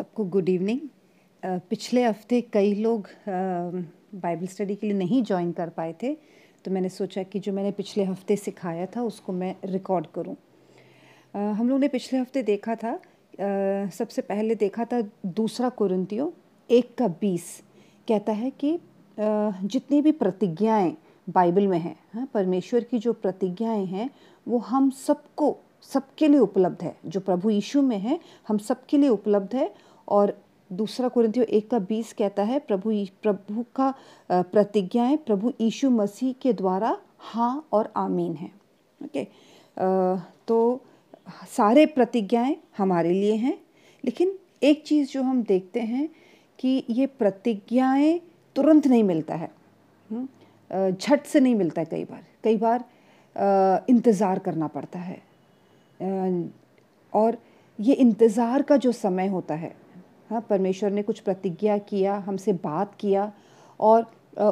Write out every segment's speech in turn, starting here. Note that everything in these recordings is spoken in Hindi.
सबको गुड इवनिंग पिछले हफ़्ते कई लोग बाइबल स्टडी के लिए नहीं ज्वाइन कर पाए थे तो मैंने सोचा कि जो मैंने पिछले हफ़्ते सिखाया था उसको मैं रिकॉर्ड करूँ। uh, हम लोग ने पिछले हफ़्ते देखा था uh, सबसे पहले देखा था दूसरा कुरंतियों एक का बीस। कहता है कि uh, जितनी भी प्रतिज्ञाएँ बाइबल में हैं हाँ परमेश्वर की जो प्रतिज्ञाएँ हैं वो हम सबको सबके लिए उपलब्ध है। जो प्रभु यीशु में है हम सबके लिए उपलब्ध है और दूसरा कुरिंथियों एक का बीस कहता है प्रभु प्रभु का प्रतिज्ञाएँ प्रभु यीशु मसीह के द्वारा हाँ और आमीन है। ओके? तो सारे प्रतिज्ञाएँ हमारे लिए हैं लेकिन एक चीज़ जो हम देखते हैं कि ये प्रतिज्ञाएँ तुरंत नहीं मिलता है। हम्म, झट से नहीं मिलता है कई बार। कई बार इंतज़ार करना पड़ता है। और ये इंतज़ार का जो समय होता है हाँ परमेश्वर ने कुछ प्रतिज्ञा किया हमसे बात किया और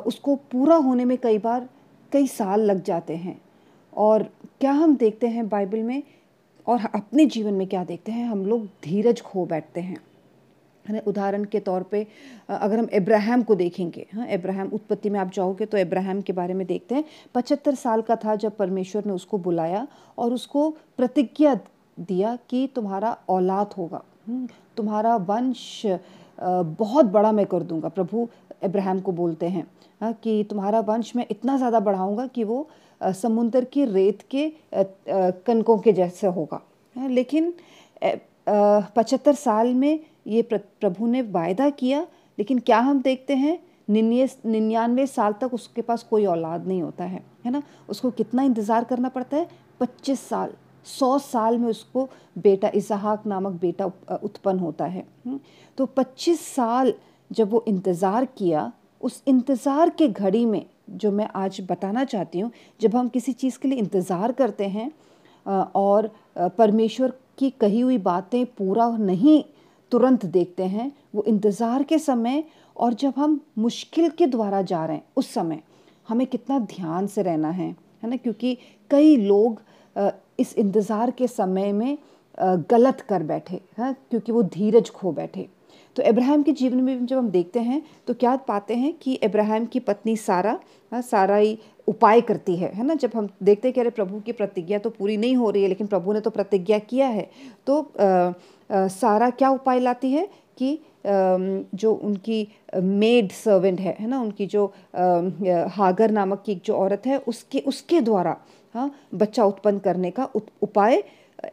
उसको पूरा होने में कई बार कई साल लग जाते हैं। और क्या हम देखते हैं बाइबल में? और अपने जीवन में क्या देखते हैं? हम लोग धीरज खो बैठते हैं। है उदाहरण के तौर पे अगर हम इब्राहिम को देखेंगे हाँ इब्राहिम उत्पत्ति में आप जाओगे तो इब्राहिम के बारे में देखते हैं। पचहत्तर साल का था जब परमेश्वर ने उसको बुलाया और उसको प्रतिज्ञा दिया कि तुम्हारा औलाद होगा। हम्म, तुम्हारा वंश बहुत बड़ा मैं कर दूँगा। प्रभु इब्राहिम को बोलते हैं हाँ कि तुम्हारा वंश मैं इतना ज़्यादा बढ़ाऊँगा कि वो समुद्र की रेत के कनकों के जैसे होगा। लेकिन पचहत्तर साल में ये प्रभु ने वायदा किया, लेकिन क्या हम देखते हैं निन्या निन्यानवे साल तक उसके पास कोई औलाद नहीं होता है है ना? उसको कितना इंतज़ार करना पड़ता है? पच्चीस साल। सौ साल में उसको बेटा इसहाक नामक बेटा उत्पन्न होता है। हम्म, तो पच्चीस साल जब वो इंतज़ार किया उस इंतज़ार के घड़ी में जो मैं आज बताना चाहती हूँ जब हम किसी चीज़ के लिए इंतज़ार करते हैं और परमेश्वर की कही हुई बातें पूरा नहीं तुरंत देखते हैं वो इंतज़ार के समय और जब हम मुश्किल के द्वारा जा रहे हैं उस समय हमें कितना ध्यान से रहना है है ना? क्योंकि कई लोग इस इंतज़ार के समय में गलत कर बैठे हैं? क्योंकि वो धीरज खो बैठे। तो इब्राहिम के जीवन में जब हम देखते हैं तो क्या पाते हैं कि इब्राहिम की पत्नी सारा हाँ सारा ही उपाय करती है है ना? जब हम देखते हैं कि अरे प्रभु की प्रतिज्ञा तो पूरी नहीं हो रही है लेकिन प्रभु ने तो प्रतिज्ञा किया है तो आ, सारा क्या उपाय लाती है कि जो उनकी मेड सर्वेंट है है ना? उनकी जो हागर नामक की जो औरत है उसके उसके द्वारा हाँ बच्चा उत्पन्न करने का उपाय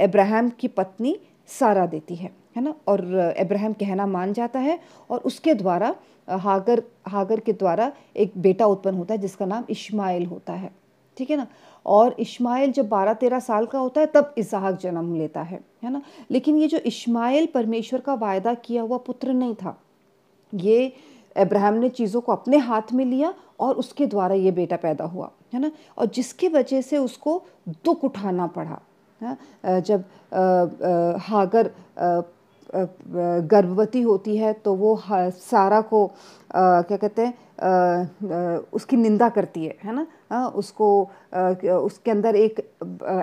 अब्राहम की पत्नी सारा देती है है ना? और अब्राहम कहना मान जाता है और उसके द्वारा, हागर हागर के द्वारा एक बेटा उत्पन्न होता है जिसका नाम इश्माइल होता है, ठीक है ना? और इश्माइल जब बारह तेरह साल का होता है तब इसहाक जन्म लेता है है ना? लेकिन ये जो इश्माइल परमेश्वर का वायदा किया हुआ पुत्र नहीं था, ये अब्राहम ने चीज़ों को अपने हाथ में लिया और उसके द्वारा ये बेटा पैदा हुआ, है ना? और जिसकी वजह से उसको दुख उठाना पड़ा, है जब हागर गर्भवती होती है तो वो सारा को क्या कहते हैं उसकी निंदा करती है है ना? उसको आ, उसके अंदर एक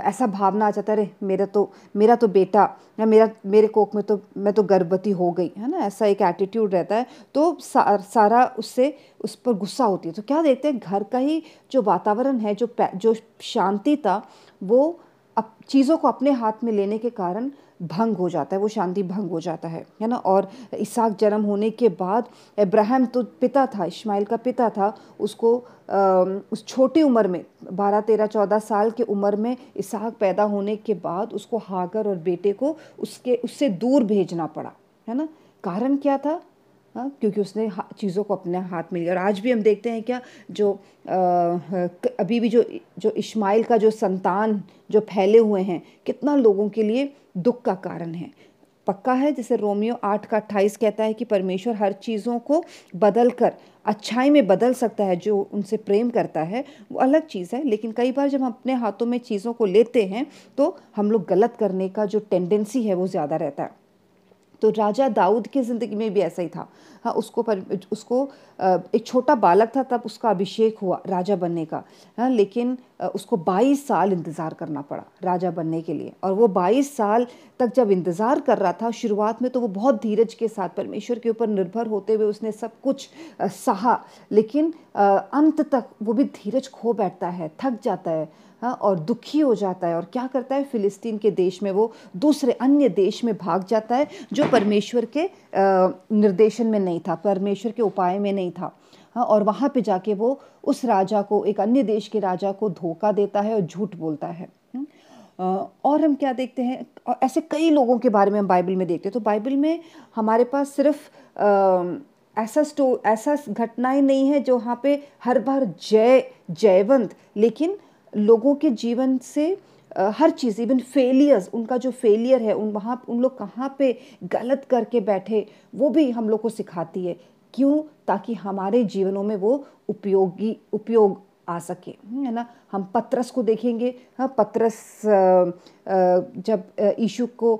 ऐसा भावना आ जाता है मेरा तो मेरा तो बेटा या मेरा मेरे कोक में तो मैं तो गर्भवती हो गई। है ना? ऐसा एक एटीट्यूड रहता है तो सा, सारा उससे उस पर गुस्सा होती है। तो क्या देखते हैं घर का ही जो वातावरण है जो जो शांति था वो चीज़ों को अपने हाथ में लेने के कारण भंग हो जाता है वो शांति भंग हो जाता है है ना? और इसाक जन्म होने के बाद इब्राहिम तो पिता था इस्माइल का पिता था उसको आ, उस छोटी उम्र में बारह तेरह चौदह साल की उम्र में इसाक पैदा होने के बाद उसको हागर और बेटे को उसके उससे दूर भेजना पड़ा है ना? कारण क्या था? हाँ क्योंकि उसने चीज़ों को अपने हाथ में लिया। और आज भी हम देखते हैं क्या जो आ, अभी भी जो जो इस्माइल का जो संतान जो फैले हुए हैं कितना लोगों के लिए दुख का कारण है। पक्का है, जैसे रोमियो आठ का अट्ठाईस कहता है कि परमेश्वर हर चीज़ों को बदल कर अच्छाई में बदल सकता है, जो उनसे प्रेम करता है, वो अलग चीज़ है। लेकिन कई बार जब हम अपने हाथों में चीज़ों को लेते हैं तो हम लोग गलत करने का जो टेंडेंसी है, वो ज़्यादा रहता है। तो राजा दाऊद की ज़िंदगी में भी ऐसा ही था। हाँ उसको पर, उसको एक छोटा बालक था, तब उसका अभिषेक हुआ राजा बनने का। हाँ लेकिन उसको 22 साल इंतज़ार करना पड़ा राजा बनने के लिए। और वो 22 साल तक जब इंतज़ार कर रहा था, शुरुआत में तो वो बहुत धीरज के साथ, परमेश्वर के ऊपर निर्भर होते हुए उसने सब कुछ सहा। लेकिन अंत तक वो भी धीरज खो बैठता है, थक जाता है। हाँ और दुखी हो जाता है। और क्या करता है? फ़िलिस्तीन के देश में वो दूसरे अन्य देश में भाग जाता है, जो परमेश्वर के निर्देशन में नहीं था, परमेश्वर के उपाय में नहीं था। हाँ और वहाँ पे जाके वो उस राजा को, एक अन्य देश के राजा को धोखा देता है और झूठ बोलता है। और हम क्या देखते हैं? ऐसे कई लोगों के बारे में हम बाइबल में देखते हैं। तो बाइबल में हमारे पास सिर्फ़ ऐसा स्टो, ऐसा घटनाएँ नहीं है जो वहाँ पे हर बार जय, जयवंत, लेकिन लोगों के जीवन से हर चीज़ इवन फेलियर्स उनका जो फेलियर है, उन वहाँ, उन लोग कहाँ पे गलत करके बैठे, वो भी हम लोग को सिखाती है। क्यों? ताकि हमारे जीवनों में वो उपयोगी, उपयोग आ सके। है ना? हम पत्रस को देखेंगे। हाँ पत्रस जब ईशु को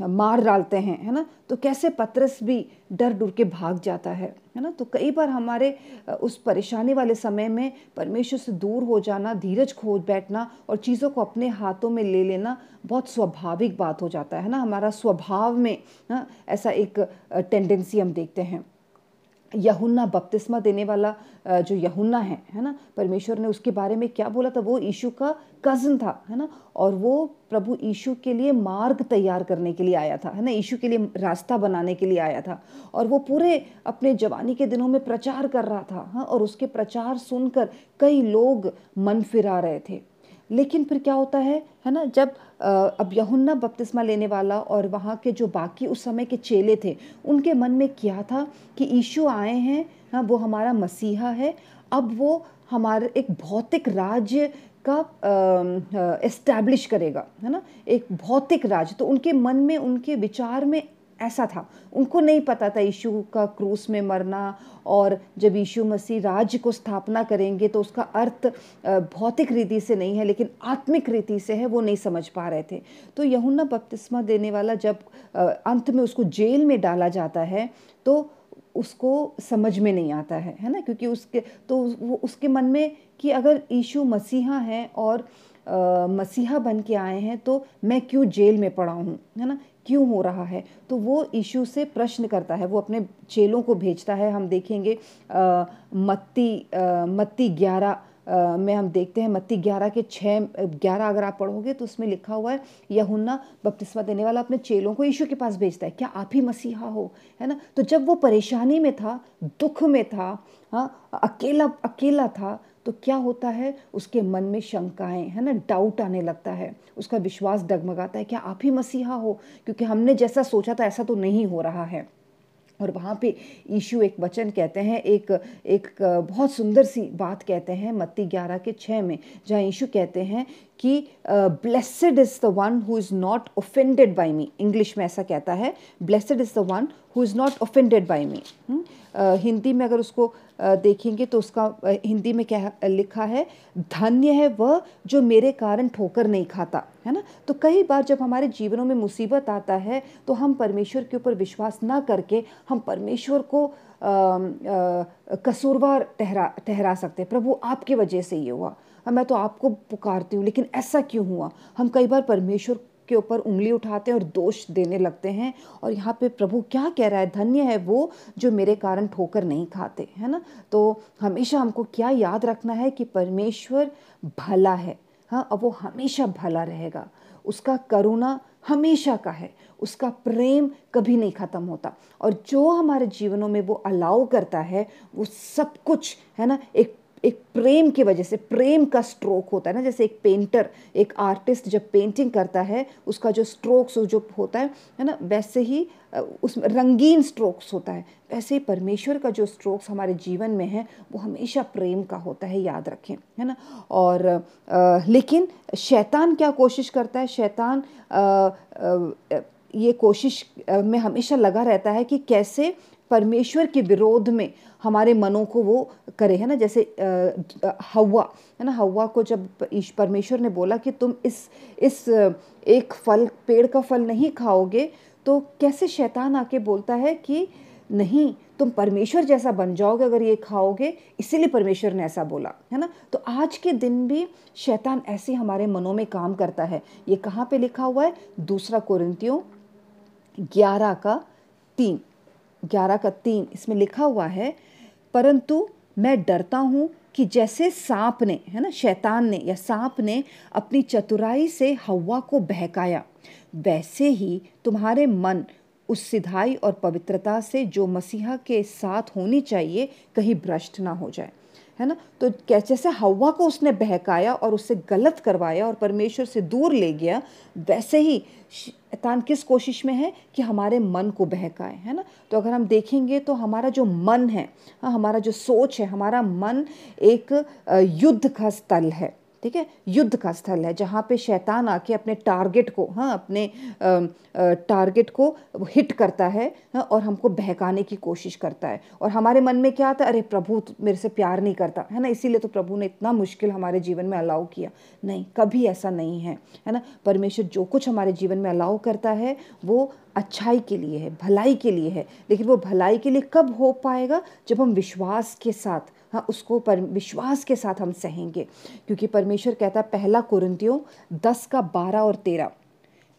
मार डालते हैं, है ना? तो कैसे पत्रस भी डर डर के भाग जाता है है ना? तो कई बार हमारे उस परेशानी वाले समय में परमेश्वर से दूर हो जाना, धीरज खो बैठना और चीज़ों को अपने हाथों में ले लेना बहुत स्वाभाविक बात हो जाता है ना? हमारा स्वभाव में ना ऐसा एक टेंडेंसी हम देखते हैं। यहुन्ना बपतिस्मा देने वाला जो यहुन्ना है है ना? परमेश्वर ने उसके बारे में क्या बोला था? वो ईशु का कज़न था, है ना? और वो प्रभु ईशु के लिए मार्ग तैयार करने के लिए आया था, है ना? ईशु के लिए रास्ता बनाने के लिए आया था। और वो पूरे अपने जवानी के दिनों में प्रचार कर रहा था हाँ? और उसके प्रचार सुनकर कई लोग मन फिरा रहे थे। लेकिन फिर क्या होता है है ना, जब अब यहुन्ना बपतिस्मा लेने वाला और वहाँ के जो बाकी उस समय के चेले थे, उनके मन में क्या था कि ईशु आए हैं हाँ वो हमारा मसीहा है, अब वो हमारे एक भौतिक राज्य का इस्टेब्लिश करेगा, है ना, एक भौतिक राज्य। तो उनके मन में, उनके विचार में ऐसा था। उनको नहीं पता था यीशु का क्रूस में मरना और जब यीशु मसीह राज्य को स्थापना करेंगे तो उसका अर्थ भौतिक रीति से नहीं है लेकिन आत्मिक रीति से है वो नहीं समझ पा रहे थे। तो यहुन्ना बपतिस्मा देने वाला जब अंत में उसको जेल में डाला जाता है तो उसको समझ में नहीं आता है है ना? क्योंकि उसके तो वो उसके मन में कि अगर यीशु मसीहा हैं और आ, मसीहा बन के आए हैं तो मैं क्यों जेल में पड़ा हूँ है ना? क्यों हो रहा है? तो वो इशू से प्रश्न करता है वो अपने चेलों को भेजता है। हम देखेंगे आ, मत्ती मत्ती ग्यारह में हम देखते हैं मत्ती ग्यारह के छः ग्यारह अगर आप पढ़ोगे तो उसमें लिखा हुआ है यहुन्ना बपतिस्मा देने वाला अपने चेलों को यीशु के पास भेजता है। क्या आप ही मसीहा हो? है ना? तो जब वो परेशानी में था दुख में था हाँ अकेला अकेला था तो क्या होता है? उसके मन में शंकाएँ, है ना? डाउट आने लगता है। उसका विश्वास डगमगाता है क्या आप ही मसीहा हो, क्योंकि हमने जैसा सोचा था, ऐसा तो नहीं हो रहा है। और वहाँ पे ईशु एक वचन कहते हैं, एक एक, बहुत सुंदर सी बात कहते हैं मत्ती ग्यारह के छः में, जहाँ ईशु कहते हैं कि blessed is the one who is not offended by me English में ऐसा कहता है blessed is the one who is not offended by me Hindi में अगर उसको देखेंगे तो उसका हिंदी में क्या लिखा है, धन्य है वह जो मेरे कारण ठोकर नहीं खाता, है ना? तो कई बार जब हमारे जीवनों में मुसीबत आता है तो हम परमेश्वर के ऊपर विश्वास ना करके, हम परमेश्वर को कसूरवार ठहरा ठहरा सकते प्रभु, आपकी वजह से ये हुआ। मैं तो आपको पुकारती हूँ, लेकिन ऐसा क्यों हुआ? हम कई बार परमेश्वर के ऊपर उंगली उठाते हैं और दोष देने लगते हैं, और यहाँ पे प्रभु क्या कह रहा है? धन्य है वो जो मेरे कारण ठोकर नहीं खाते, है ना? तो हमेशा हमको क्या याद रखना है कि परमेश्वर भला है। हाँ और वो हमेशा भला रहेगा। उसका करुणा हमेशा का है। उसका प्रेम कभी नहीं ख़त्म होता। और जो हमारे जीवनों में वो अलाउ करता है, वो सब कुछ, है ना, एक एक प्रेम की वजह से प्रेम का स्ट्रोक होता है ना जैसे एक पेंटर एक आर्टिस्ट जब पेंटिंग करता है उसका जो स्ट्रोक्स जो होता है है ना वैसे ही उसमें रंगीन स्ट्रोक्स होता है। वैसे ही परमेश्वर का जो स्ट्रोक्स हमारे जीवन में है वो हमेशा प्रेम का होता है याद रखें है ना? और आ, लेकिन शैतान क्या कोशिश करता है? शैतान आ, आ, ये कोशिश में हमेशा लगा रहता है कि कैसे परमेश्वर के विरोध में हमारे मनों को वो करे, है ना? जैसे हवा, है ना? हवा को जब ईश, परमेश्वर ने बोला कि तुम इस इस एक फल, पेड़ का फल नहीं खाओगे तो कैसे शैतान आके बोलता है कि नहीं, तुम परमेश्वर जैसा बन जाओगे अगर ये खाओगे? इसीलिए परमेश्वर ने ऐसा बोला, है ना? तो आज के दिन भी शैतान ऐसे हमारे मनों में काम करता है। ये कहाँ पे लिखा हुआ है? दूसरा कुरिंतियों ग्यारह का तीन। ग्यारह का तीन, इसमें लिखा हुआ है, परंतु मैं डरता हूँ कि जैसे सांप ने, है ना, शैतान ने या सांप ने अपनी चतुराई से हवा को बहकाया, वैसे ही तुम्हारे मन उस सिधाई और पवित्रता से जो मसीहा के साथ होनी चाहिए, कहीं भ्रष्ट ना हो जाए। है ना? तो जैसे हवा को उसने बहकाया और उससे गलत करवाया और परमेश्वर से दूर ले गया, वैसे ही शैतान किस कोशिश में है कि हमारे मन को बहकाए, है ना? तो अगर हम देखेंगे तो हमारा जो मन है हाँ हमारा जो सोच है, हमारा मन एक युद्ध का स्थल है। ठीक है? युद्ध का स्थल है जहाँ पे शैतान आके अपने टारगेट को हाँ अपने टारगेट को हिट करता है हाँ, और हमको बहकाने की कोशिश करता है। और हमारे मन में क्या आता है अरे प्रभु मेरे से प्यार नहीं करता है ना? इसीलिए तो प्रभु ने इतना मुश्किल हमारे जीवन में अलाउ किया। नहीं कभी ऐसा नहीं है है ना? परमेश्वर जो कुछ हमारे जीवन में अलाउ करता है वो अच्छाई के लिए है भलाई के लिए है। लेकिन वो भलाई के लिए कब हो पाएगा? जब हम विश्वास के साथ हाँ उसको पर, विश्वास के साथ हम सहेंगे। क्योंकि परमेश्वर कहता है, पहला कुरंतियों दस का बारह और तेरह।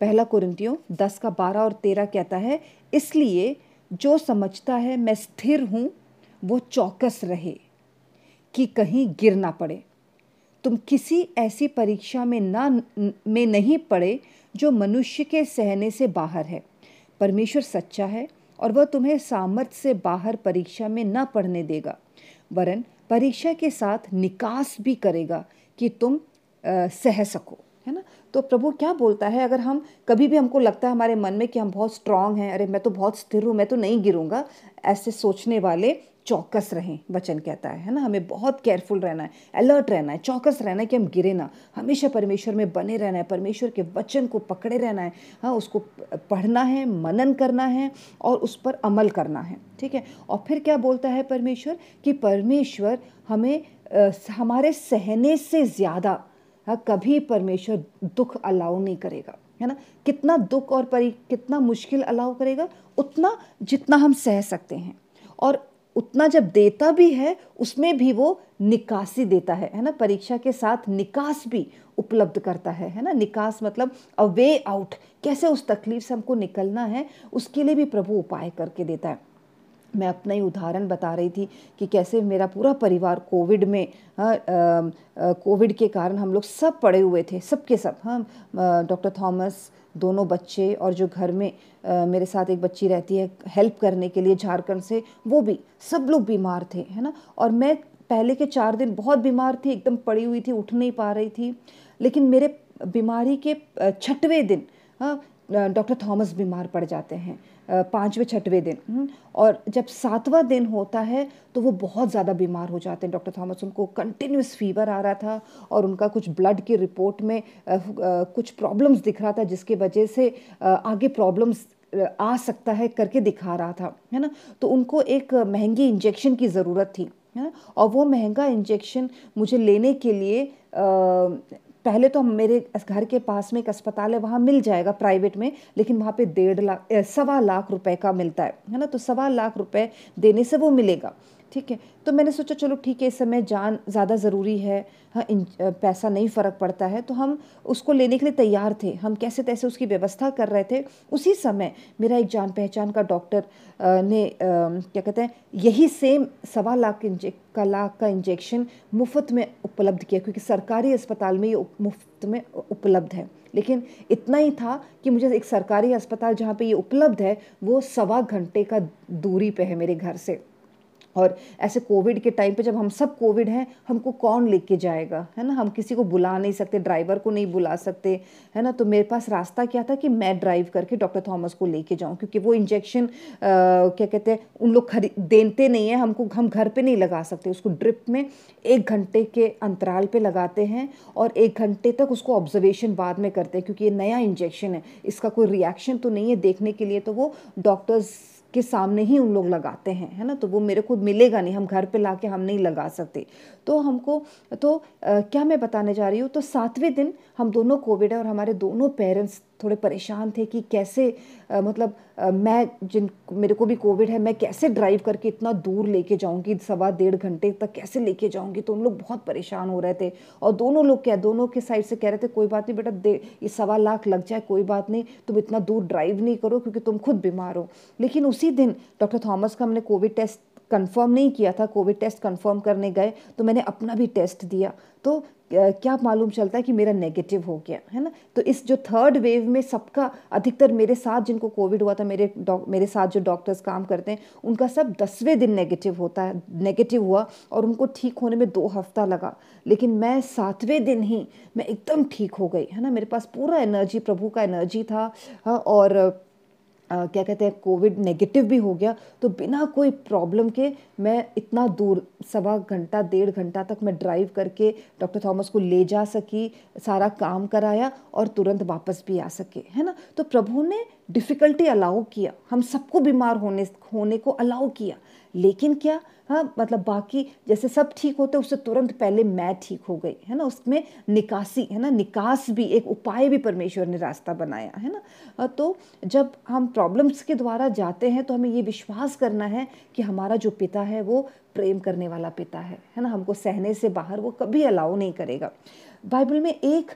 पहला कुरंतियों दस का बारह और तेरह कहता है, इसलिए जो समझता है, मैं स्थिर हूँ, वो चौकस रहे कि कहीं गिर ना पड़े। तुम किसी ऐसी परीक्षा में ना, में नहीं पड़े जो मनुष्य के सहने से बाहर है। परमेश्वर सच्चा है और वह तुम्हें सामर्थ्य से बाहर परीक्षा में न पढ़ने देगा। वरन परीक्षा के साथ निकास भी करेगा कि तुम आ, सह सको है ना? तो प्रभु क्या बोलता है? अगर हम कभी भी हमको लगता है हमारे मन में कि हम बहुत स्ट्रांग हैं अरे मैं तो बहुत स्थिर हूँ मैं तो नहीं गिरूँगा ऐसे सोचने वाले चौकस रहें वचन कहता है है ना? हमें बहुत केयरफुल रहना है अलर्ट रहना है चौकस रहना है कि हम गिरे ना। हमेशा परमेश्वर में बने रहना है परमेश्वर के वचन को पकड़े रहना है हाँ उसको पढ़ना है मनन करना है और उस पर अमल करना है ठीक है? और फिर क्या बोलता है परमेश्वर कि परमेश्वर हमें आ, हमारे सहने से ज़्यादा हाँ कभी परमेश्वर दुख अलाउ नहीं करेगा है ना? कितना दुख और परी कितना मुश्किल अलाउ करेगा उतना जितना हम सह सकते हैं। और उतना जब देता भी है, उसमें भी वो निकासी देता है है ना? परीक्षा के साथ निकास भी उपलब्ध करता है है ना? निकास मतलब अ वे आउट कैसे उस तकलीफ़ से हमको निकलना है, उसके लिए भी प्रभु उपाय करके देता है। मैं अपना ही उदाहरण बता रही थी कि कैसे मेरा पूरा परिवार कोविड में कोविड के कारण हम लोग सब पड़े हुए थे, सबके सब हाँ डॉक्टर थॉमस दोनों बच्चे और जो घर में आ, मेरे साथ एक बच्ची रहती है हेल्प करने के लिए झारखंड से वो भी सब लोग बीमार थे है ना? और मैं पहले के चार दिन बहुत बीमार थी एकदम पड़ी हुई थी उठ नहीं पा रही थी। लेकिन मेरे बीमारी के छठवें दिन हाँ डॉक्टर थॉमस बीमार पड़ जाते हैं। पाँचवें छठवें दिन हम्म, और जब सातवां दिन होता है तो वो बहुत ज़्यादा बीमार हो जाते हैं डॉक्टर थॉमस। उनको कंटिन्यूस फीवर आ रहा था और उनका कुछ ब्लड की रिपोर्ट में कुछ प्रॉब्लम्स दिख रहा था जिसकी वजह से आगे प्रॉब्लम्स आ सकता है करके दिखा रहा था है ना? तो उनको एक महँगी इंजेक्शन की ज़रूरत थी है ना? और वो महँगा इंजेक्शन मुझे लेने के लिए पहले तो मेरे घर के पास में एक अस्पताल है, वहाँ मिल जाएगा प्राइवेट में, लेकिन वहाँ पे डेढ़ लाख सवा लाख रुपए का मिलता है है ना? तो सवा लाख रुपए देने से वो मिलेगा। ठीक है? तो मैंने सोचा, चलो ठीक है, इस समय जान ज़्यादा ज़रूरी है हाँ पैसा नहीं फ़र्क पड़ता है। तो हम उसको लेने के लिए तैयार थे। हम कैसे तैसे उसकी व्यवस्था कर रहे थे। उसी समय मेरा एक जान पहचान का डॉक्टर ने क्या कहते हैं, यही सेम सवा लाख का लाख का इंजेक्शन मुफ़्त में उपलब्ध किया, क्योंकि सरकारी अस्पताल में ये मुफ़्त में उपलब्ध है। लेकिन इतना ही था कि मुझे एक सरकारी अस्पताल जहाँ पे ये उपलब्ध है, वो सवा घंटे का दूरी पे है मेरे घर से। और ऐसे कोविड के टाइम पे जब हम सब कोविड हैं, हमको कौन लेके जाएगा? है ना? हम किसी को बुला नहीं सकते, ड्राइवर को नहीं बुला सकते, है ना? तो मेरे पास रास्ता क्या था कि मैं ड्राइव करके डॉक्टर थॉमस को लेके जाऊँ, क्योंकि वो इंजेक्शन क्या कहते हैं, उन लोग खरीद देते नहीं हैं, हमको, हम घर पर नहीं लगा सकते। उसको ड्रिप में एक घंटे के अंतराल पर लगाते हैं और एक घंटे तक उसको ऑब्जर्वेशन बाद में करते हैं, क्योंकि ये नया इंजेक्शन है। इसका कोई रिएक्शन तो नहीं है देखने के लिए तो वो डॉक्टर्स के सामने ही उन लोग लगाते हैं है ना? तो वो मेरे को मिलेगा नहीं हम घर पे ला के हम नहीं लगा सकते। तो हमको तो आ, क्या मैं बताने जा रही हूँ? तो सातवें दिन हम दोनों कोविड है और हमारे दोनों पेरेंट्स थोड़े परेशान थे कि कैसे आ, मतलब आ, मैं जिन मेरे को भी कोविड है मैं कैसे ड्राइव करके इतना दूर लेके जाऊँगी सवा डेढ़ घंटे तक कैसे लेके जाऊँगी? तो उन लोग बहुत परेशान हो रहे थे। और दोनों लोग क्या दोनों के साइड से कह रहे थे कोई बात नहीं बेटा दे ये सवा लाख लग जाए कोई बात नहीं तुम इतना दूर ड्राइव नहीं करो क्योंकि तुम खुद बीमार हो। लेकिन उसी दिन डॉक्टर थॉमस का हमने कोविड टेस्ट कंफर्म नहीं किया था कोविड टेस्ट कंफर्म करने गए तो मैंने अपना भी टेस्ट दिया। तो क्या मालूम चलता है कि मेरा नेगेटिव हो गया है ना? तो इस जो थर्ड वेव में सबका अधिकतर मेरे साथ जिनको कोविड हुआ था मेरे मेरे साथ जो डॉक्टर्स काम करते हैं उनका सब दसवें दिन नेगेटिव होता है नेगेटिव हुआ और उनको ठीक होने में दो हफ़्ता लगा। लेकिन मैं सातवें दिन ही मैं एकदम ठीक हो गई है ना? मेरे पास पूरा एनर्जी प्रभु का एनर्जी था हाँ, और क्या कहते हैं कोविड नेगेटिव भी हो गया तो बिना कोई प्रॉब्लम के मैं इतना दूर, सवा घंटा, डेढ़ घंटा तक मैं ड्राइव करके डॉक्टर थॉमस को ले जा सकी, सारा काम कराया और तुरंत वापस भी आ सके, है ना? तो प्रभु ने डिफ़िकल्टी अलाउ किया। हम सबको बीमार होने होने को अलाउ किया। लेकिन क्या? हाँ मतलब बाकी जैसे सब ठीक होते, उससे तुरंत पहले मैं ठीक हो गई, है ना? उसमें निकासी, है ना? निकास भी एक उपाय भी परमेश्वर ने रास्ता बनाया, है ना? तो जब हम प्रॉब्लम्स के द्वारा जाते हैं तो हमें ये विश्वास करना है कि हमारा जो पिता है, वो प्रेम करने वाला पिता है है ना? हमको सहने से बाहर वो कभी अलाउ नहीं करेगा। बाइबल में एक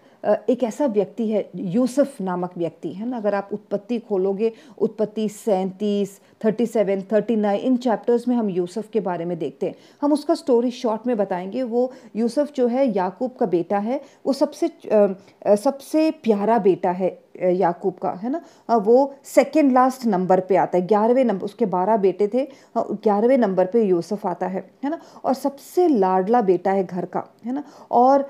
एक ऐसा व्यक्ति है यूसुफ नामक व्यक्ति, है ना? अगर आप उत्पत्ति खोलोगे, उत्पत्ति सैंतीस thirty seven thirty nine in chapters में हम यूसुफ के बारे में देखते हैं। हम उसका स्टोरी शॉर्ट में बताएँगे। वो यूसुफ जो है याकूब का बेटा है। वो सबसे सबसे प्यारा बेटा है याकूब का, है ना? वो सेकेंड लास्ट नंबर पे आता है। ग्यारहवें नंबर उसके बारह बेटे थे ग्यारहवें नंबर पे यूसुफ आता है है ना? और सबसे लाडला बेटा है घर का, है ना? और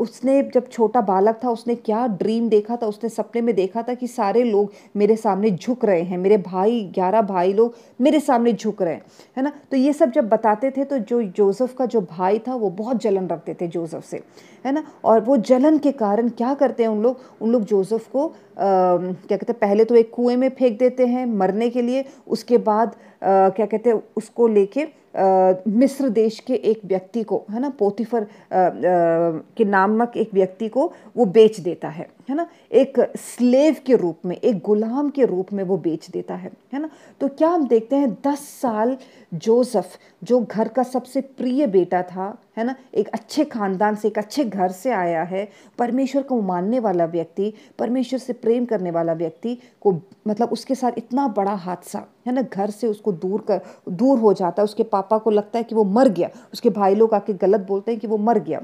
उसने जब छोटा बालक था, उसने क्या ड्रीम देखा था? उसने सपने में देखा था कि सारे लोग मेरे सामने झुक रहे हैं। मेरे भाई, ग्यारह भाई लोग मेरे सामने झुक रहे हैं, है ना? तो ये सब जब बताते थे तो जो जोसेफ का जो भाई था, वो बहुत जलन रखते थे जोसेफ से। है ना? और वो जलन के कारण क्या करते हैं उन लोग? उन लोग जोसेफ को आ, क्या कहते हैं पहले तो एक कुएँ में फेंक देते हैं मरने के लिए उसके बाद आ, क्या कहते हैं उसको लेके मिस्र देश के एक व्यक्ति को है ना पोतीफर के नामक एक व्यक्ति को वो बेच देता है। है ना, एक स्लेव के रूप में, एक गुलाम के रूप में वो बेच देता है है ना? तो क्या हम देखते हैं, दस साल जोसफ, जो घर का सबसे प्रिय बेटा था, है ना? एक अच्छे खानदान से, एक अच्छे घर से आया है, परमेश्वर को मानने वाला व्यक्ति, परमेश्वर से प्रेम करने वाला व्यक्ति को मतलब उसके साथ इतना बड़ा हादसा, है ना? घर से उसको दूर कर, दूर हो जाता है, उसके पापा को लगता है कि वो मर गया, उसके भाई लोग आके गलत बोलते हैं कि वो मर गया।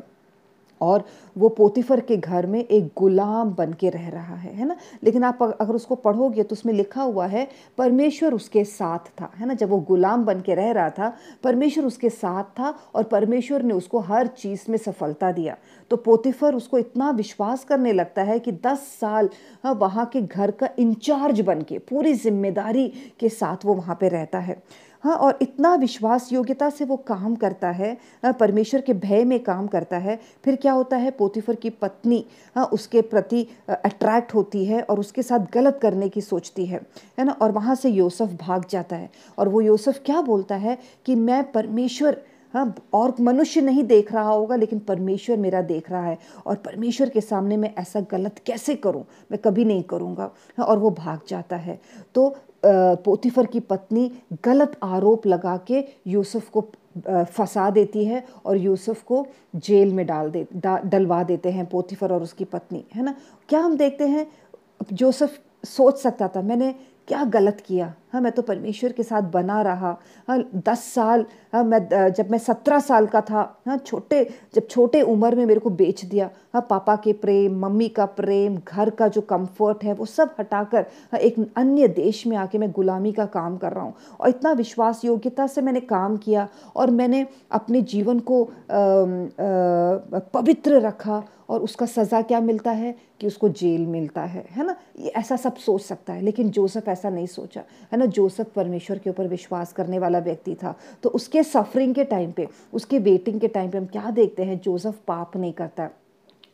और वो पोतीफर के घर में एक गुलाम बन के रह रहा है है ना? लेकिन आप अगर उसको पढ़ोगे तो उसमें लिखा हुआ है परमेश्वर उसके साथ था है ना? जब वो गुलाम बन के रह रहा था परमेश्वर उसके साथ था और परमेश्वर ने उसको हर चीज़ में सफलता दिया। तो पोतिफर उसको इतना विश्वास करने लगता है कि दस साल हाँ, वहाँ के घर का इंचार्ज बन के पूरी ज़िम्मेदारी के साथ वो वहाँ पे रहता है। हाँ और इतना विश्वास योग्यता से वो काम करता है हाँ, परमेश्वर के भय में काम करता है। फिर क्या होता है? पोतीफर की पत्नी हाँ उसके प्रति अट्रैक्ट होती है और उसके साथ गलत करने की सोचती है है ना? और वहाँ से योसफ भाग जाता है। और वो योसफ क्या बोलता है कि मैं परमेश्वर हाँ और मनुष्य नहीं देख रहा होगा लेकिन परमेश्वर मेरा देख रहा है। और परमेश्वर के सामने मैं ऐसा गलत कैसे करूँ? मैं कभी नहीं करूँगा। हाँ, और वो भाग जाता है। तो पोतीफर की पत्नी गलत आरोप लगा के यूसुफ को फंसा देती है और यूसुफ को जेल में डाल दे डलवा देते हैं पोतीफर और उसकी पत्नी। है ना? क्या हम देखते हैं? जोसफ सोच सकता था मैंने क्या गलत किया? हाँ मैं तो परमेश्वर के साथ बना रहा। हाँ दस साल हाँ मैं जब मैं सत्रह साल का था हाँ छोटे जब छोटे उम्र में मेरे को बेच दिया। हाँ पापा के प्रेम मम्मी का प्रेम घर का जो कंफर्ट है वो सब हटाकर हाँ एक अन्य देश में आके मैं गुलामी का काम कर रहा हूँ। और इतना विश्वास योग्यता से मैंने काम किया और मैंने अपने जीवन को आ, आ, पवित्र रखा। और उसका सज़ा क्या मिलता है? कि उसको जेल मिलता है है ना? ये ऐसा सब सोच सकता है, लेकिन जोसफ ऐसा नहीं सोचा, है ना? जोसफ परमेश्वर के ऊपर विश्वास करने वाला व्यक्ति था। तो उसके सफरिंग के टाइम पे, उसके वेटिंग के टाइम पे हम क्या देखते हैं? जोसफ पाप नहीं करता।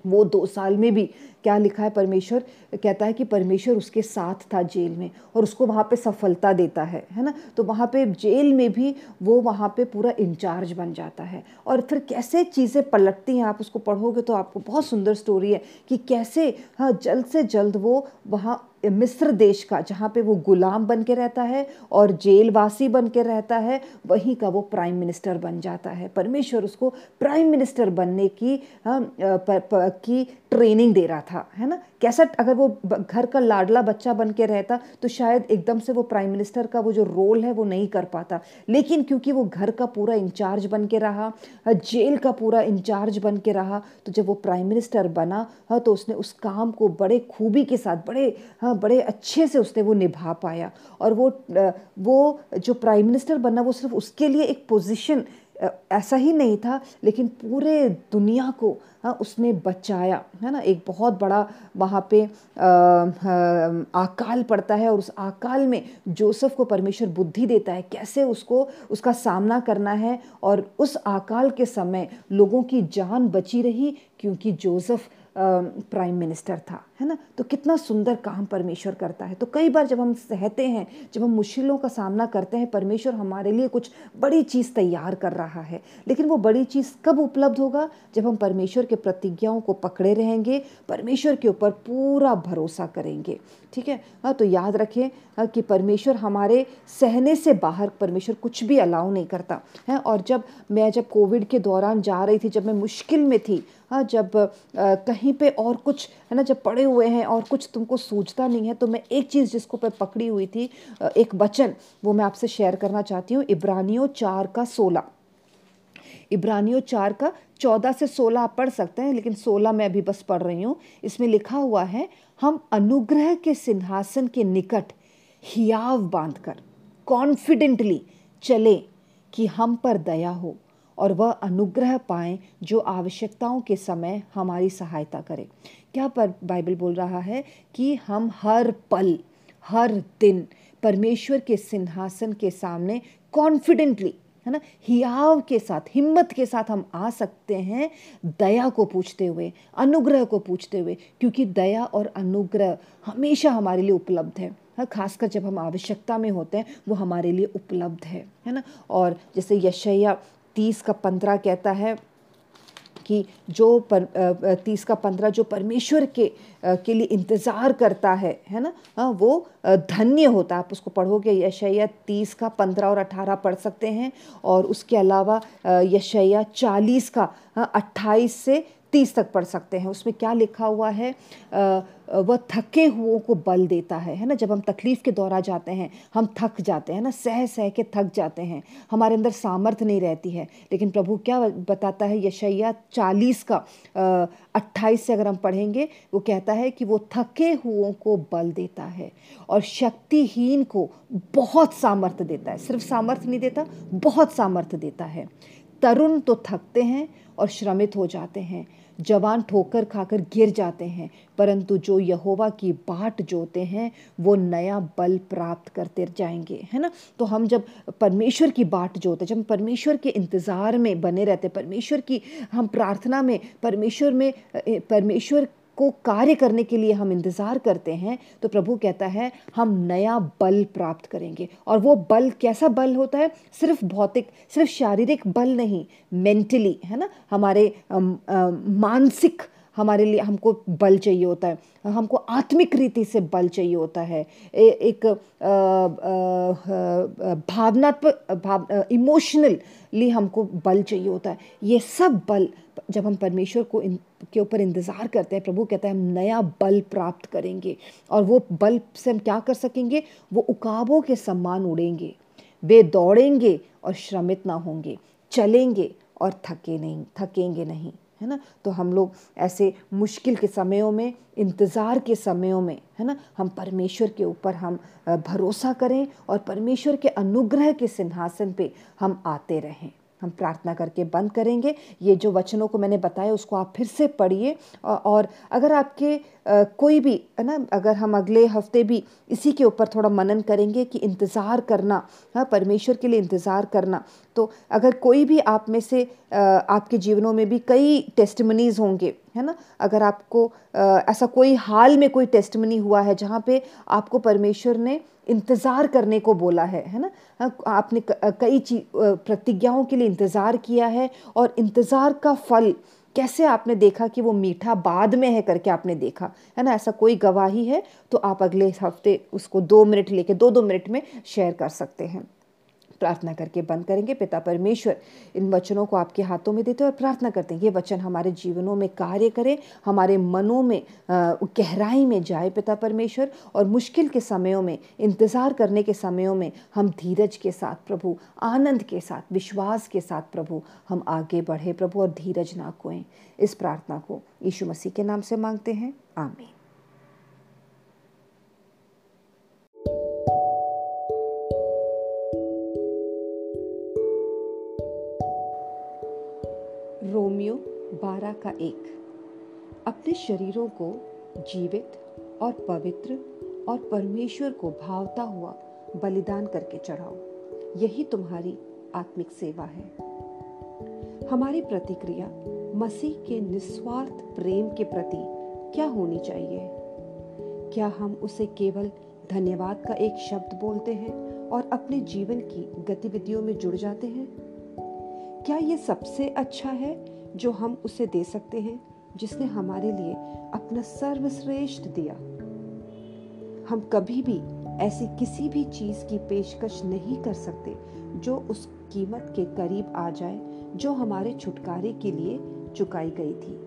वो दो साल में भी क्या लिखा है परमेश्वर? कहता है कि परमेश्वर उसके साथ था जेल में और उसको वहाँ पे सफलता देता है है ना? तो वहाँ पे जेल में भी वो वहाँ पे पूरा इंचार्ज बन जाता है। और फिर कैसे चीज़ें पलटती हैं, आप उसको पढ़ोगे तो आपको बहुत सुंदर स्टोरी है कि कैसे हाँ जल्द से जल्द वो वहाँ मिस्र देश का जहाँ पे वो गुलाम बन के रहता है और जेलवासी बन के रहता है वहीं का वो प्राइम मिनिस्टर बन जाता है। परमेश्वर उसको प्राइम मिनिस्टर बनने की हाँ, पर, पर, की ट्रेनिंग दे रहा था है ना? कैसा अगर वो घर का लाडला बच्चा बन के रहता तो शायद एकदम से वो प्राइम मिनिस्टर का वो जो रोल है वो नहीं कर पाता। लेकिन क्योंकि वो घर का पूरा इंचार्ज बन के रहा जेल का पूरा इंचार्ज बन के रहा तो जब वो प्राइम मिनिस्टर बना हाँ तो उसने उस काम को बड़े खूबी के साथ बड़े हाँ बड़े अच्छे से उसने वो निभा पाया। और वो वो जो प्राइम मिनिस्टर बना वो सिर्फ़ उसके लिए एक पोजीशन ऐसा ही नहीं था लेकिन पूरे दुनिया को हाँ उसने बचाया है ना? एक बहुत बड़ा वहाँ पे आ, आकाल पड़ता है और उस आकाल में जोसेफ को परमेश्वर बुद्धि देता है कैसे उसको उसका सामना करना है। और उस आकाल के समय लोगों की जान बची रही क्योंकि जोसेफ प्राइम मिनिस्टर था। है ना? तो कितना सुंदर काम परमेश्वर करता है। तो कई बार जब हम सहते हैं जब हम मुश्किलों का सामना करते हैं परमेश्वर हमारे लिए कुछ बड़ी चीज़ तैयार कर रहा है। लेकिन वो बड़ी चीज़ कब उपलब्ध होगा? जब हम परमेश्वर के प्रतिज्ञाओं को पकड़े रहेंगे परमेश्वर के ऊपर पूरा भरोसा करेंगे। ठीक है? हाँ तो याद रखें हाँ, कि परमेश्वर हमारे सहने से बाहर परमेश्वर कुछ भी अलाउ नहीं करता। है और जब मैं जब कोविड के दौरान जा रही थी जब मैं मुश्किल में थी हाँ जब आ, कहीं पे और कुछ है ना जब पड़े हुए हैं और कुछ तुमको सूझता नहीं है तो मैं एक चीज़ जिसको मैं पकड़ी हुई थी एक वचन, वो मैं आपसे शेयर करना चाहती हूँ, इब्रानियों चार का सोलह। इब्रानियों चार का चौदह से सोलह आप पढ़ सकते हैं, लेकिन सोलह मैं अभी बस पढ़ रही हूँ। इसमें लिखा हुआ है, हम अनुग्रह के सिंहासन के निकट हियाव बांधकर कॉन्फिडेंटली चले कि हम पर दया हो। और वह अनुग्रह पाएँ जो आवश्यकताओं के समय हमारी सहायता करे। क्या पर बाइबल बोल रहा है कि हम हर पल, हर दिन परमेश्वर के सिंहासन के सामने कॉन्फिडेंटली है ना, हियाव के साथ, हिम्मत के साथ हम आ सकते हैं दया को पूछते हुए, अनुग्रह को पूछते हुए, क्योंकि दया और अनुग्रह हमेशा हमारे लिए उपलब्ध है। हाँ खासकर जब हम आवश्यकता में होते हैं, वो हमारे लिए उपलब्ध है है ना? और जैसे यशैया तीस का पंद्रह कहता है कि जो पर तीस का पंद्रह जो परमेश्वर के के लिए इंतज़ार करता है है ना? हाँ वो धन्य होता है। आप उसको पढ़ोगे यशैया तीस का पंद्रह और अठारह पढ़ सकते हैं। और उसके अलावा यशैया चालीस का अट्ठाईस से तीस तक पढ़ सकते हैं। उसमें क्या लिखा हुआ है? वह थके हुओं को बल देता है है ना? जब हम तकलीफ़ के दौरा जाते हैं, हम थक जाते हैं ना? सह सह के थक जाते हैं। हमारे अंदर सामर्थ्य नहीं रहती है। लेकिन प्रभु क्या बताता है? यशैया चालीस का अट्ठाईस से अगर हम पढ़ेंगे, वो कहता है कि वो थके हुओं को बल देता है और शक्तिहीन को बहुत सामर्थ्य देता है। सिर्फ़ सामर्थ्य नहीं देता, बहुत सामर्थ्य देता है। तरुण तो थकते हैं और श्रमित हो जाते हैं। जवान ठोकर खाकर गिर जाते हैं, परंतु जो यहोवा की बाट जोते हैं, वो नया बल प्राप्त करते जाएँगे, है ना? तो हम जब परमेश्वर की बाट जोते, जब परमेश्वर के इंतज़ार में बने रहते, परमेश्वर की हम प्रार्थना में, परमेश्वर में परमेश्वर को कार्य करने के लिए हम इंतज़ार करते हैं तो प्रभु कहता है, हम नया बल प्राप्त करेंगे। और वो बल कैसा बल होता है? सिर्फ़ भौतिक, सिर्फ़ शारीरिक बल नहीं मेंटली है ना? हमारे मानसिक हमारे लिए हमको बल चाहिए होता है हमको आत्मिक रीति से बल चाहिए होता है। ए, एक भावनात्मक भाव इमोशनली हमको बल चाहिए होता है। ये सब बल जब हम परमेश्वर को इन के ऊपर इंतज़ार करते हैं प्रभु कहता है हम नया बल प्राप्त करेंगे और वो बल से हम क्या कर सकेंगे? वो उकाबों के सम्मान उड़ेंगे। वे दौड़ेंगे और श्रमित ना होंगे चलेंगे और थके नहीं थकेंगे नहीं। है ना? तो हम लोग ऐसे मुश्किल के समयों में, इंतज़ार के समयों में, है ना? हम परमेश्वर के ऊपर हम भरोसा करें और परमेश्वर के अनुग्रह के सिंहासन पे हम आते रहें। हम प्रार्थना करके बंद करेंगे। ये जो वचनों को मैंने बताया, उसको आप फिर से पढ़िए। और अगर आपके कोई भी, है ना, अगर हम अगले हफ़्ते भी इसी के ऊपर थोड़ा मनन करेंगे कि इंतज़ार करना हाँ परमेश्वर के लिए इंतज़ार करना तो अगर कोई भी आप में से आपके जीवनों में भी कई टेस्टमनीज होंगे, है ना, अगर आपको ऐसा कोई हाल में कोई टेस्टमनी हुआ है जहाँ पे आपको परमेश्वर ने इंतज़ार करने को बोला है है ना? आपने कई चीज़ प्रतिज्ञाओं के लिए इंतज़ार किया है और इंतज़ार का फल कैसे आपने देखा कि वो मीठा बाद में है करके आपने देखा, है ना? ऐसा कोई गवाही है तो आप अगले हफ़्ते उसको दो मिनट लेके, दो दो मिनट में शेयर कर सकते हैं। प्रार्थना करके बंद करेंगे। पिता परमेश्वर, इन वचनों को आपके हाथों में देते हैं और प्रार्थना करते हैं। ये वचन हमारे जीवनों में कार्य करें, हमारे मनों में गहराई में जाए पिता परमेश्वर। और मुश्किल के समयों में, इंतज़ार करने के समयों में हम धीरज के साथ प्रभु, आनंद के साथ, विश्वास के साथ प्रभु, हम आगे बढ़े प्रभु और धीरज ना खोएँ। इस प्रार्थना को यीशु मसीह के नाम से मांगते हैं। आमीन। रोमियो बारह का एक। अपने शरीरों को जीवित और पवित्र और परमेश्वर को भावता हुआ बलिदान करके चढ़ाओ। यही तुम्हारी आत्मिक सेवा है। हमारी प्रतिक्रिया मसीह के निस्वार्थ प्रेम के प्रति क्या होनी चाहिए? क्या हम उसे केवल धन्यवाद का एक शब्द बोलते हैं और अपने जीवन की गतिविधियों में जुड़ जाते हैं? क्या ये सबसे अच्छा है जो हम उसे दे सकते हैं, जिसने हमारे लिए अपना सर्वश्रेष्ठ दिया? हम कभी भी ऐसी किसी भी चीज़ की पेशकश नहीं कर सकते जो उस कीमत के करीब आ जाए, जो हमारे छुटकारे के लिए चुकाई गई थी।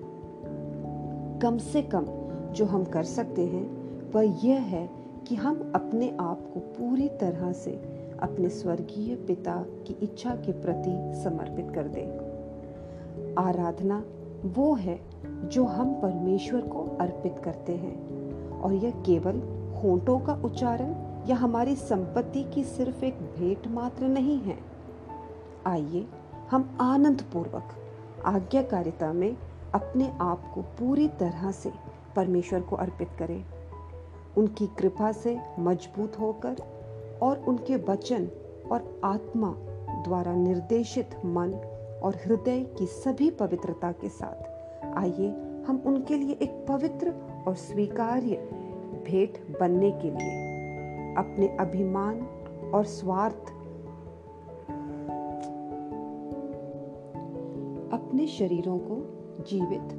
कम से कम जो हम कर सकते हैं, वह यह है कि हम अपने आप को पूरी तरह से अपने स्वर्गीय पिता की इच्छा के प्रति समर्पित कर दें। आराधना वो है जो हम परमेश्वर को अर्पित करते हैं और यह केवल होठों का उच्चारण या हमारी संपत्ति की सिर्फ़ एक भेंट मात्र नहीं है। आइए हम आनंद पूर्वक आज्ञाकारिता में अपने आप को पूरी तरह से परमेश्वर को अर्पित करें। उनकी कृपा से मज़बूत होकर और उनके वचन और आत्मा द्वारा निर्देशित मन और हृदय की सभी पवित्रता के साथ। आइए, हम उनके लिए एक पवित्र और स्वीकार्य भेंट बनने के लिए अपने अभिमान और स्वार्थ, अपने शरीरों को जीवित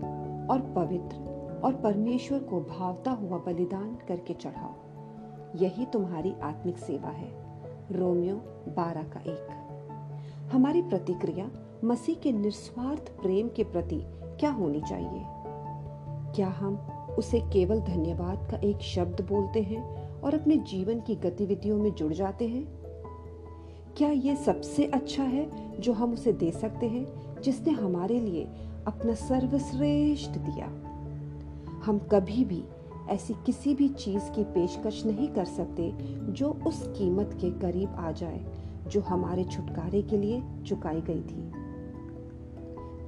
और पवित्र और परमेश्वर को भावता हुआ बलिदान करके चढ़ाओ। यही तुम्हारी आत्मिक सेवा है। रोमियो बारह का एक। हमारी प्रतिक्रिया, मसीह के निस्वार्थ प्रेम के प्रति क्या होनी चाहिए? क्या हम उसे केवल धन्यवाद का एक शब्द बोलते हैं और अपने जीवन की गतिविधियों में जुड़ जाते हैं? क्या ये सबसे अच्छा है जो हम उसे दे सकते हैं, जिसने हमारे लिए अपना सर्वश्रेष्ठ दिया? हम कभी भी ऐसी किसी भी चीज़ की पेशकश नहीं कर सकते जो उस कीमत के करीब आ जाए, जो हमारे छुटकारे के लिए चुकाई गई थी।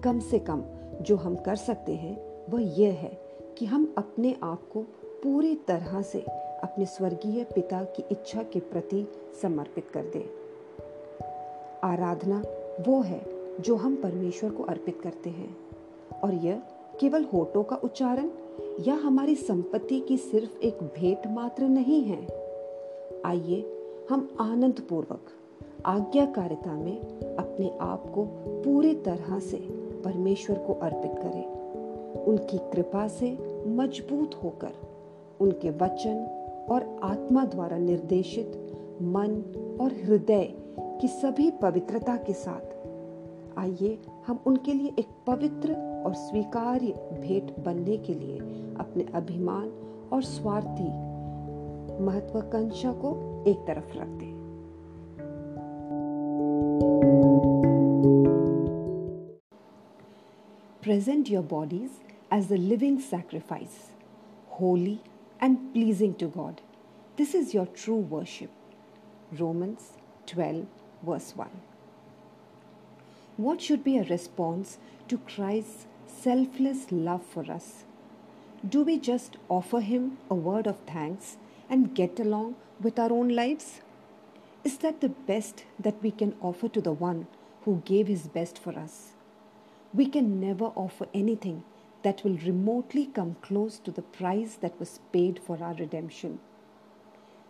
कम से कम जो हम कर सकते हैं, वह यह है कि हम अपने आप को पूरी तरह से अपने स्वर्गीय पिता की इच्छा के प्रति समर्पित कर दें। आराधना वो है जो हम परमेश्वर को अर्पित करते हैं, और यह केवल होठों का उच्चारण या हमारी संपत्ति की सिर्फ़ एक भेंट मात्र नहीं है? आइए, हम आनंद पूर्वक आज्ञाकारिता में अपने आप को पूरी तरह से परमेश्वर को अर्पित करें। उनकी कृपा से मज़बूत होकर उनके वचन और आत्मा द्वारा निर्देशित मन और हृदय की सभी पवित्रता के साथ आइए, हम उनके लिए एक पवित्र और स्वीकार्य भेंट बनने के लिए अपने अभिमान और स्वार्थी महत्वाकांक्षा को एक तरफ़ रख दें present your bodies as a living sacrifice holy and pleasing to God this is your true worship Romans twelve verse one what should be a response to Christ selfless love for us? Do we just offer Him a word of thanks and get along with our own lives? Is that the best that we can offer to the one who gave His best for us? We can never offer anything that will remotely come close to the price that was paid for our redemption.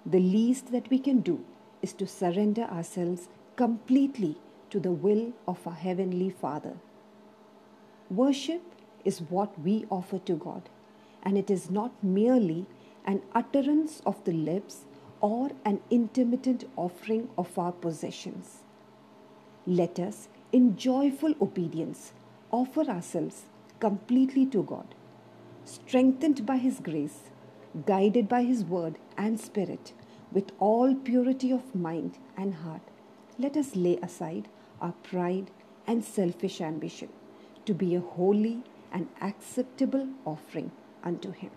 The least that we can do is to surrender ourselves completely to the will of our Heavenly Father. Worship is what we offer to God, and it is not merely an utterance of the lips or an intermittent offering of our possessions. Let us, in joyful obedience, offer ourselves completely to God, strengthened by His grace, guided by His word and spirit, with all purity of mind and heart. Let us lay aside our pride and selfish ambition to be a holy and acceptable offering unto Him.